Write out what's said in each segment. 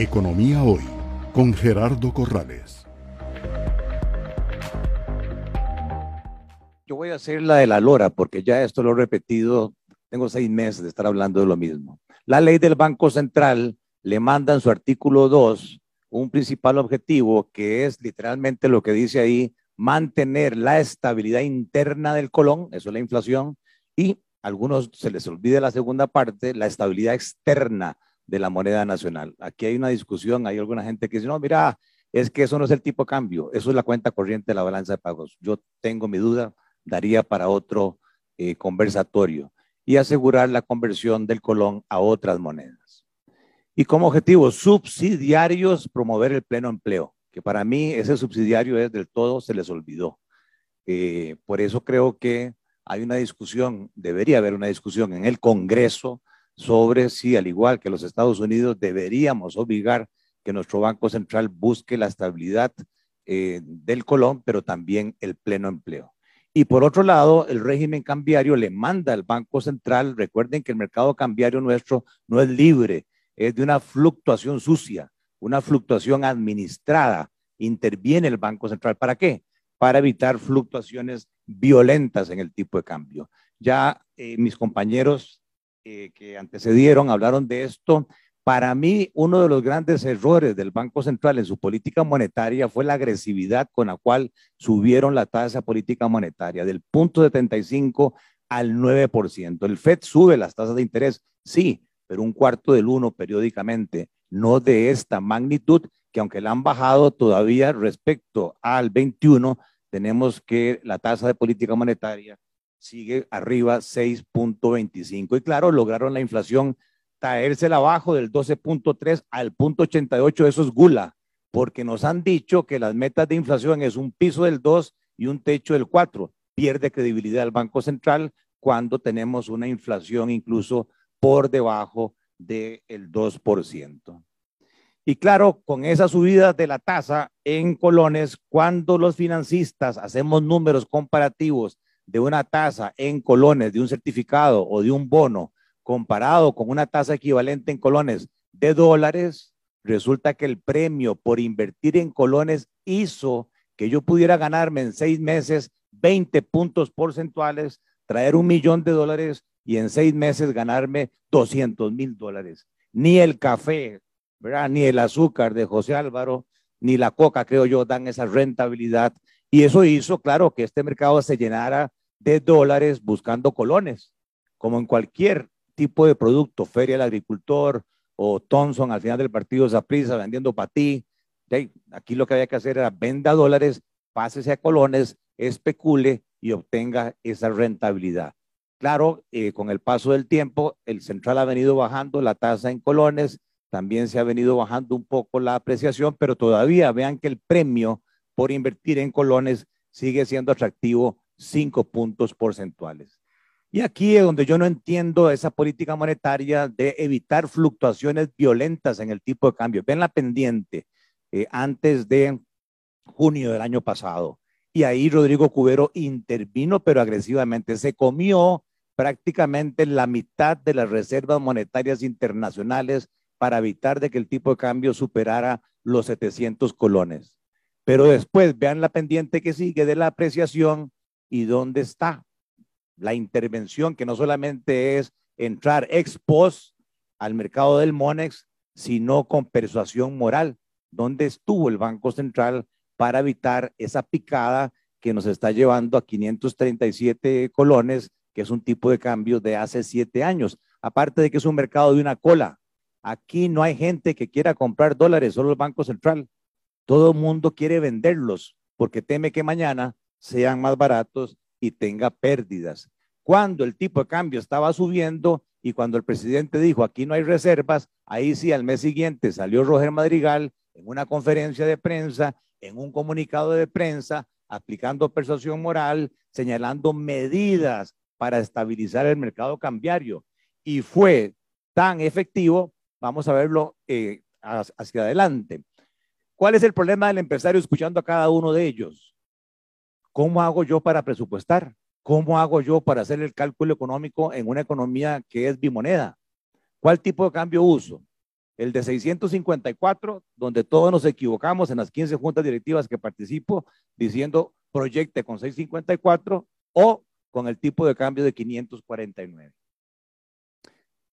Economía Hoy con Gerardo Corrales. Yo voy a hacer la de la lora porque ya esto lo he repetido, tengo seis meses de estar hablando de lo mismo. La ley del Banco Central le manda en su artículo 2 un principal objetivo que es literalmente lo que dice ahí, mantener la estabilidad interna del colón, eso es la inflación, y a algunos se les olvida la segunda parte, la estabilidad externa de la moneda nacional. Aquí hay una discusión, hay alguna gente que dice, no, mira, es que eso no es el tipo de cambio, eso es la cuenta corriente de la balanza de pagos. Yo tengo mi duda, daría para otro eh, conversatorio y asegurar la conversión del colón a otras monedas. Y como objetivo subsidiarios, promover el pleno empleo, que para mí ese subsidiario es del todo, se les olvidó. Eh, por eso creo que hay una discusión, debería haber una discusión en el Congreso sobre si, al igual que los Estados Unidos, deberíamos obligar que nuestro Banco Central busque la estabilidad eh, del colón, pero también el pleno empleo. Y por otro lado, el régimen cambiario le manda al Banco Central, recuerden que el mercado cambiario nuestro no es libre, es de una fluctuación sucia, una fluctuación administrada. Interviene el Banco Central. ¿Para qué? Para evitar fluctuaciones violentas en el tipo de cambio. Ya eh, mis compañeros eh, que antecedieron hablaron de esto. Para mí, uno de los grandes errores del Banco Central en su política monetaria fue la agresividad con la cual subieron la tasa política monetaria del punto 75 al 9%. El FED sube las tasas de interés, sí, pero un cuarto del uno periódicamente, no de esta magnitud, que aunque la han bajado todavía respecto al 21, tenemos que la tasa de política monetaria sigue arriba 6.25. Y claro, lograron la inflación traérsela abajo del 12.3 al punto 88, eso es gula, porque nos han dicho que las metas de inflación es un piso del 2 y un techo del 4. Pierde credibilidad el Banco Central cuando tenemos una inflación incluso por debajo del 2%. Y claro, con esa subida de la tasa en colones, cuando los financistas hacemos números comparativos de una tasa en colones, de un certificado o de un bono, comparado con una tasa equivalente en colones de dólares, resulta que el premio por invertir en colones hizo que yo pudiera ganarme en seis meses 20 puntos porcentuales, traer un millón de dólares y en seis meses ganarme 200 mil dólares. Ni el café, ¿verdad? ni el azúcar de José Álvaro, ni la coca, creo yo, dan esa rentabilidad. Y eso hizo, claro, que este mercado se llenara de dólares buscando colones, como en cualquier tipo de producto, Feria del Agricultor o Thomson al final del partido Zaprisa vendiendo para ti. Aquí lo que había que hacer era venda dólares, pásese a colones, especule y obtenga esa rentabilidad. Claro, eh, con el paso del tiempo, el central ha venido bajando la tasa en colones, también se ha venido bajando un poco la apreciación, pero todavía vean que el premio por invertir en colones sigue siendo atractivo cinco puntos porcentuales. Y aquí es donde yo no entiendo esa política monetaria de evitar fluctuaciones violentas en el tipo de cambio. Ven la pendiente eh, antes de junio del año pasado. Y ahí Rodrigo Cubero intervino, pero agresivamente. Se comió prácticamente la mitad de las reservas monetarias internacionales para evitar de que el tipo de cambio superara los 700 colones. Pero después, vean la pendiente que sigue de la apreciación, y dónde está la intervención que no solamente es entrar ex post al mercado del Monex, sino con persuasión moral. ¿Dónde estuvo el Banco Central para evitar esa picada que nos está llevando a 537 colones, que es un tipo de cambio de hace siete años? Aparte de que es un mercado de una cola. Aquí no hay gente que quiera comprar dólares, solo el Banco Central. Todo el mundo quiere venderlos porque teme que mañana sean más baratos y tenga pérdidas. Cuando el tipo de cambio estaba subiendo y cuando el presidente dijo aquí no hay reservas, ahí sí al mes siguiente salió Roger Madrigal en una conferencia de prensa, en un comunicado de prensa, aplicando persuasión moral, señalando medidas para estabilizar el mercado cambiario. Y fue tan efectivo, vamos a verlo eh, hacia adelante. ¿Cuál es el problema del empresario escuchando a cada uno de ellos? ¿Cómo hago yo para presupuestar? ¿Cómo hago yo para hacer el cálculo económico en una economía que es bimoneda? ¿Cuál tipo de cambio uso? El de 654, donde todos nos equivocamos en las 15 juntas directivas que participo, diciendo proyecte con 654 o con el tipo de cambio de 549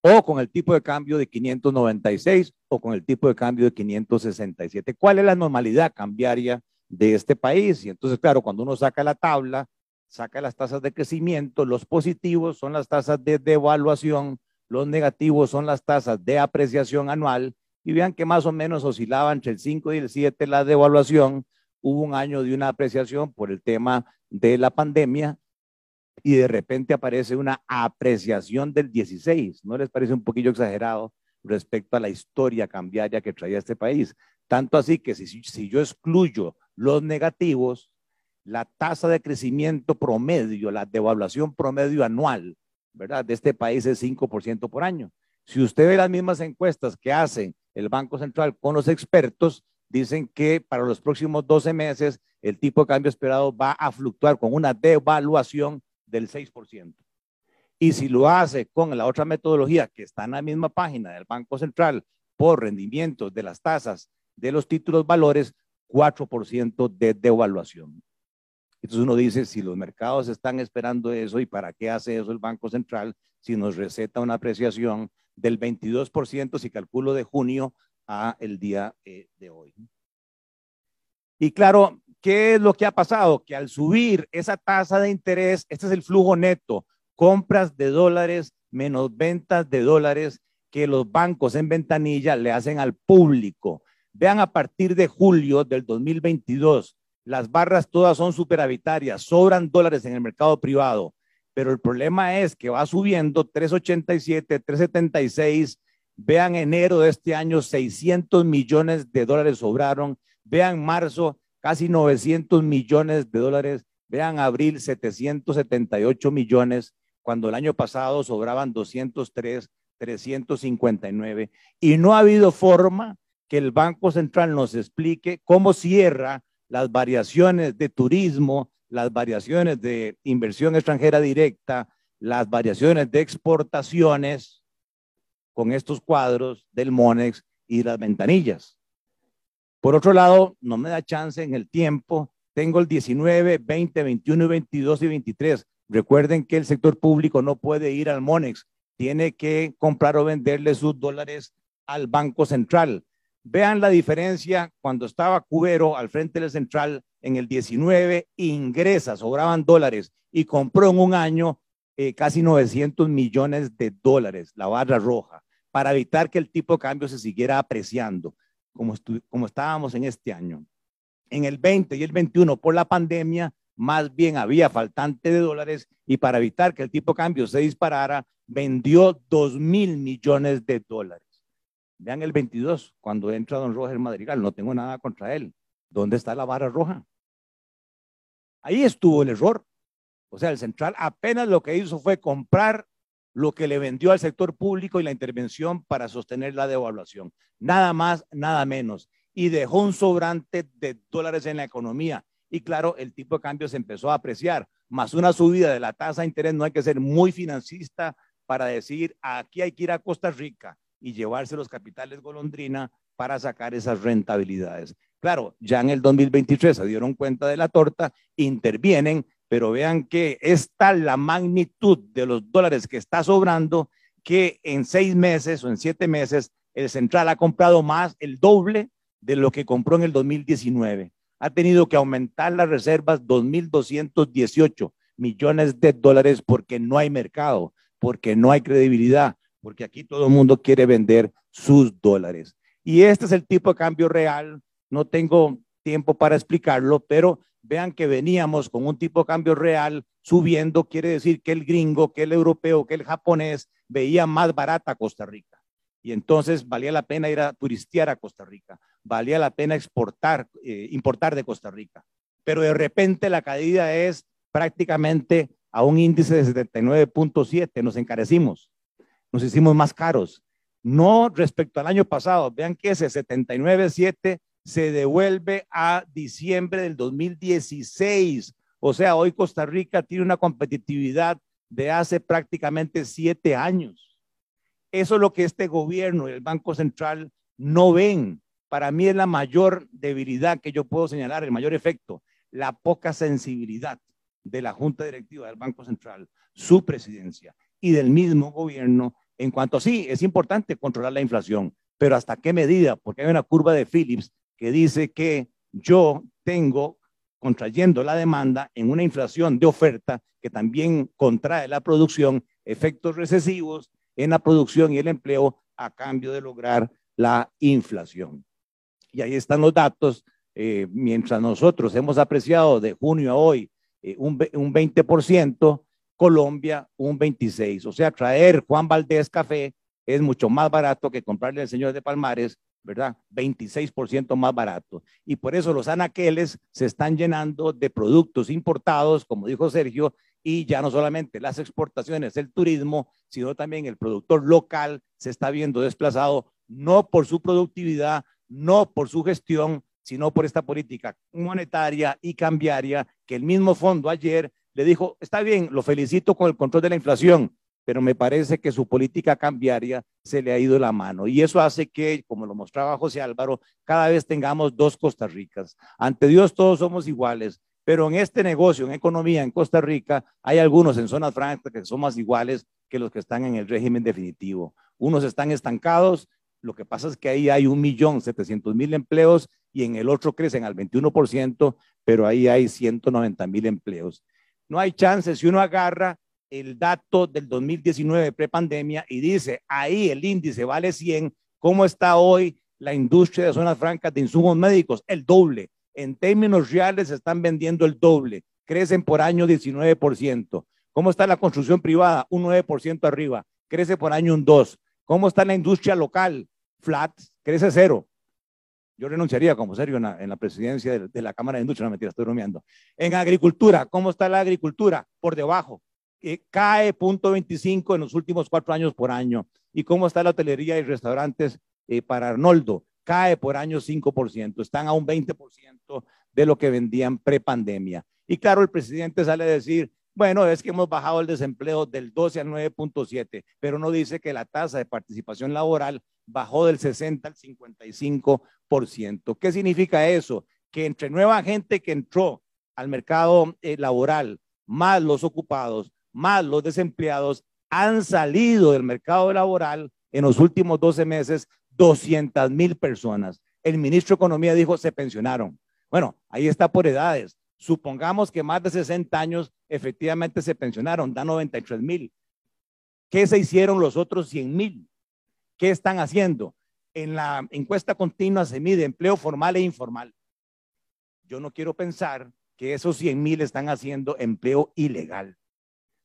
o con el tipo de cambio de 596 o con el tipo de cambio de 567. ¿Cuál es la normalidad cambiaria de este país? Y entonces, claro, cuando uno saca la tabla, saca las tasas de crecimiento, los positivos son las tasas de devaluación, los negativos son las tasas de apreciación anual, y vean que más o menos oscilaba entre el 5 y el 7 la devaluación. Hubo un año de una apreciación por el tema de la pandemia, y de repente aparece una apreciación del 16. ¿No les parece un poquillo exagerado respecto a la historia cambiaria que traía este país? Tanto así que si, si yo excluyo los negativos, la tasa de crecimiento promedio, la devaluación promedio anual, ¿verdad? De este país es 5% por año. Si usted ve las mismas encuestas que hace el Banco Central con los expertos, dicen que para los próximos 12 meses el tipo de cambio esperado va a fluctuar con una devaluación del 6%. Y si lo hace con la otra metodología que está en la misma página del Banco Central por rendimientos de las tasas de los títulos valores, 4% de devaluación. Entonces uno dice, si los mercados están esperando eso, ¿y para qué hace eso el Banco Central si nos receta una apreciación del 22% si calculo de junio a el día eh, de hoy? Y claro, ¿Qué es lo que ha pasado? Que al subir esa tasa de interés, este es el flujo neto, compras de dólares menos ventas de dólares que los bancos en ventanilla le hacen al público. Vean a partir de julio del 2022, las barras todas son superavitarias, sobran dólares en el mercado privado, pero el problema es que va subiendo 387, 376. Vean enero de este año, 600 millones de dólares sobraron. Vean marzo, casi 900 millones de dólares. Vean abril, 778 millones, cuando el año pasado sobraban 203, 359. Y no ha habido forma que el Banco Central nos explique cómo cierra las variaciones de turismo, las variaciones de inversión extranjera directa, las variaciones de exportaciones con estos cuadros del MONEX y las ventanillas. Por otro lado, no me da chance en el tiempo. Tengo el 19, 20, 21, 22 y 23. Recuerden que el sector público no puede ir al Monex, tiene que comprar o venderle sus dólares al Banco Central. Vean la diferencia cuando estaba Cubero al frente del Central en el 19, ingresa, sobraban dólares y compró en un año eh, casi 900 millones de dólares, la barra roja, para evitar que el tipo de cambio se siguiera apreciando como, como estábamos en este año. En el 20 y el 21, por la pandemia, más bien había faltante de dólares y para evitar que el tipo de cambio se disparara, vendió 2 mil millones de dólares. Vean el 22, cuando entra don Roger Madrigal, no tengo nada contra él. ¿Dónde está la barra roja? Ahí estuvo el error. O sea, el central apenas lo que hizo fue comprar lo que le vendió al sector público y la intervención para sostener la devaluación. Nada más, nada menos. Y dejó un sobrante de dólares en la economía. Y claro, el tipo de cambio se empezó a apreciar. Más una subida de la tasa de interés, no hay que ser muy financista para decir, aquí hay que ir a Costa Rica y llevarse los capitales golondrina para sacar esas rentabilidades. Claro, ya en el 2023 se dieron cuenta de la torta, intervienen pero vean que es tal la magnitud de los dólares que está sobrando que en seis meses o en siete meses el central ha comprado más, el doble de lo que compró en el 2019. Ha tenido que aumentar las reservas 2.218 millones de dólares porque no hay mercado, porque no hay credibilidad, porque aquí todo el mundo quiere vender sus dólares. Y este es el tipo de cambio real. No tengo tiempo para explicarlo, pero vean que veníamos con un tipo de cambio real subiendo, quiere decir que el gringo, que el europeo, que el japonés veía más barata Costa Rica. Y entonces valía la pena ir a turistear a Costa Rica, valía la pena exportar, eh, importar de Costa Rica. Pero de repente la caída es prácticamente a un índice de 79.7, nos encarecimos, nos hicimos más caros. No respecto al año pasado, vean que ese 79.7 se devuelve a diciembre del 2016. O sea, hoy Costa Rica tiene una competitividad de hace prácticamente siete años. Eso es lo que este gobierno y el Banco Central no ven. Para mí es la mayor debilidad que yo puedo señalar, el mayor efecto, la poca sensibilidad de la Junta Directiva del Banco Central, su presidencia y del mismo gobierno en cuanto a sí, es importante controlar la inflación, pero ¿hasta qué medida? Porque hay una curva de Phillips que dice que yo tengo contrayendo la demanda en una inflación de oferta que también contrae la producción, efectos recesivos en la producción y el empleo a cambio de lograr la inflación. Y ahí están los datos. Eh, mientras nosotros hemos apreciado de junio a hoy eh, un, un 20%, Colombia un 26%. O sea, traer Juan Valdés café es mucho más barato que comprarle al señor de Palmares ¿verdad? 26% más barato. Y por eso los anaqueles se están llenando de productos importados, como dijo Sergio, y ya no solamente las exportaciones, el turismo, sino también el productor local se está viendo desplazado no por su productividad, no por su gestión, sino por esta política monetaria y cambiaria que el mismo fondo ayer le dijo, está bien, lo felicito con el control de la inflación, pero me parece que su política cambiaria se le ha ido la mano. Y eso hace que, como lo mostraba José Álvaro, cada vez tengamos dos Costa Ricas. Ante Dios todos somos iguales, pero en este negocio, en economía, en Costa Rica, hay algunos en zonas francas que son más iguales que los que están en el régimen definitivo. Unos están estancados, lo que pasa es que ahí hay un millón setecientos mil empleos y en el otro crecen al 21%, pero ahí hay 190 mil empleos. No hay chance si uno agarra el dato del 2019 prepandemia y dice, ahí el índice vale 100, ¿cómo está hoy la industria de zonas francas de insumos médicos? El doble. En términos reales están vendiendo el doble. Crecen por año 19%. ¿Cómo está la construcción privada? Un 9% arriba. Crece por año un 2. ¿Cómo está la industria local? Flat, crece cero. Yo renunciaría como serio en la, presidencia de, la Cámara de Industria, no mentira, estoy bromeando. En agricultura, ¿cómo está la agricultura? Por debajo cae 0.25 en los últimos cuatro años por año. ¿Y cómo está la hotelería y restaurantes eh, para Arnoldo? Cae por año 5%, están a un 20% de lo que vendían prepandemia. Y claro, el presidente sale a decir, bueno, es que hemos bajado el desempleo del 12 al 9.7, pero no dice que la tasa de participación laboral bajó del 60 al 55%. ¿Qué significa eso? Que entre nueva gente que entró al mercado eh, laboral, más los ocupados, más los desempleados han salido del mercado laboral en los últimos 12 meses 200 mil personas. El ministro de Economía dijo, se pensionaron. Bueno, ahí está por edades. Supongamos que más de 60 años efectivamente se pensionaron, da 93 mil. ¿Qué se hicieron los otros 100 mil? ¿Qué están haciendo? En la encuesta continua se mide empleo formal e informal. Yo no quiero pensar que esos 100 mil están haciendo empleo ilegal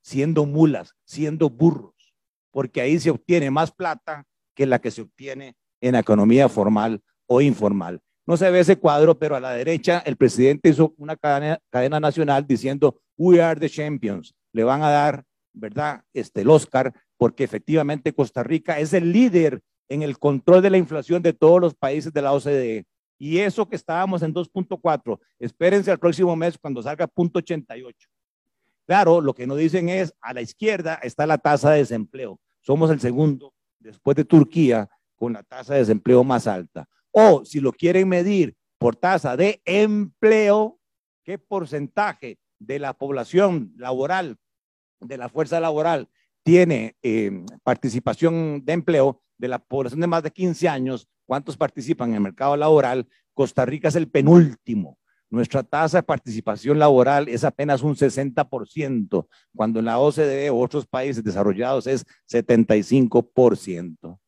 siendo mulas, siendo burros, porque ahí se obtiene más plata que la que se obtiene en la economía formal o informal. No se ve ese cuadro, pero a la derecha el presidente hizo una cadena, nacional diciendo, we are the champions. Le van a dar, ¿verdad? Este, el Oscar, porque efectivamente Costa Rica es el líder en el control de la inflación de todos los países de la OCDE. Y eso que estábamos en 2.4, espérense al próximo mes cuando salga 0.88. Claro, lo que nos dicen es, a la izquierda está la tasa de desempleo. Somos el segundo, después de Turquía, con la tasa de desempleo más alta. O si lo quieren medir por tasa de empleo, ¿qué porcentaje de la población laboral, de la fuerza laboral, tiene eh, participación de empleo de la población de más de 15 años? ¿Cuántos participan en el mercado laboral? Costa Rica es el penúltimo nuestra tasa de participación laboral es apenas un 60%, cuando en la OCDE u otros países desarrollados es 75%.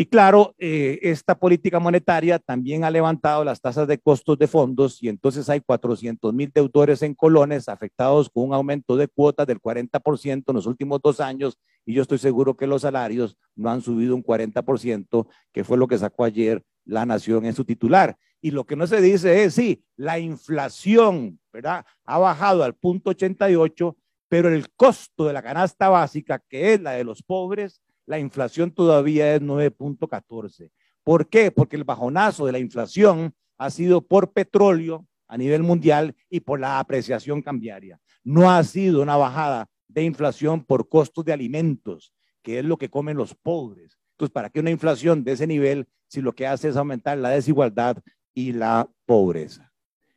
Y claro, eh, esta política monetaria también ha levantado las tasas de costos de fondos y entonces hay 400 mil deudores en colones afectados con un aumento de cuotas del 40% en los últimos dos años y yo estoy seguro que los salarios no han subido un 40%, que fue lo que sacó ayer la Nación en su titular. Y lo que no se dice es, sí, la inflación, ¿verdad? Ha bajado al punto 88, pero el costo de la canasta básica, que es la de los pobres, la inflación todavía es 9.14. ¿Por qué? Porque el bajonazo de la inflación ha sido por petróleo a nivel mundial y por la apreciación cambiaria. No ha sido una bajada de inflación por costos de alimentos, que es lo que comen los pobres. Entonces, ¿para qué una inflación de ese nivel si lo que hace es aumentar la desigualdad y la pobreza?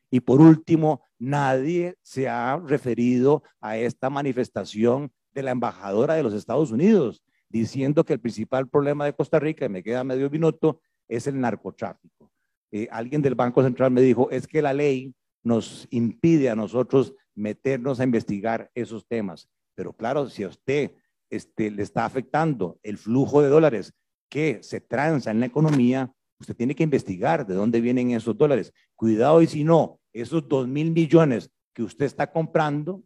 Y por último, nadie se ha referido a esta manifestación de la embajadora de los Estados Unidos, diciendo que el principal problema de Costa Rica, y me queda medio minuto, es el narcotráfico. Eh, alguien del Banco Central me dijo, es que la ley nos impide a nosotros meternos a investigar esos temas. Pero claro, si a usted este, le está afectando el flujo de dólares que se transa en la economía, usted tiene que investigar de dónde vienen esos dólares. Cuidado y si no, esos dos mil millones que usted está comprando,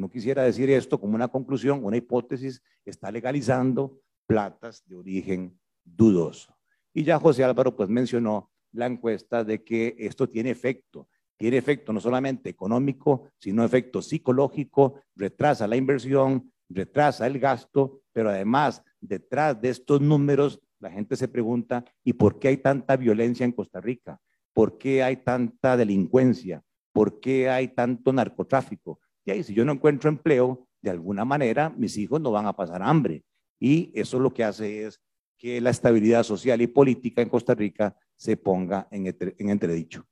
no quisiera decir esto como una conclusión, una hipótesis, está legalizando platas de origen dudoso. Y ya José Álvaro pues mencionó la encuesta de que esto tiene efecto tiene efecto no solamente económico, sino efecto psicológico, retrasa la inversión, retrasa el gasto, pero además detrás de estos números la gente se pregunta, ¿y por qué hay tanta violencia en Costa Rica? ¿Por qué hay tanta delincuencia? ¿Por qué hay tanto narcotráfico? Y si yo no encuentro empleo, de alguna manera mis hijos no van a pasar hambre. Y eso lo que hace es que la estabilidad social y política en Costa Rica se ponga en, en entredicho.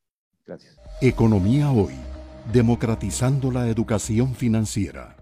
Gracias. Economía hoy, democratizando la educación financiera.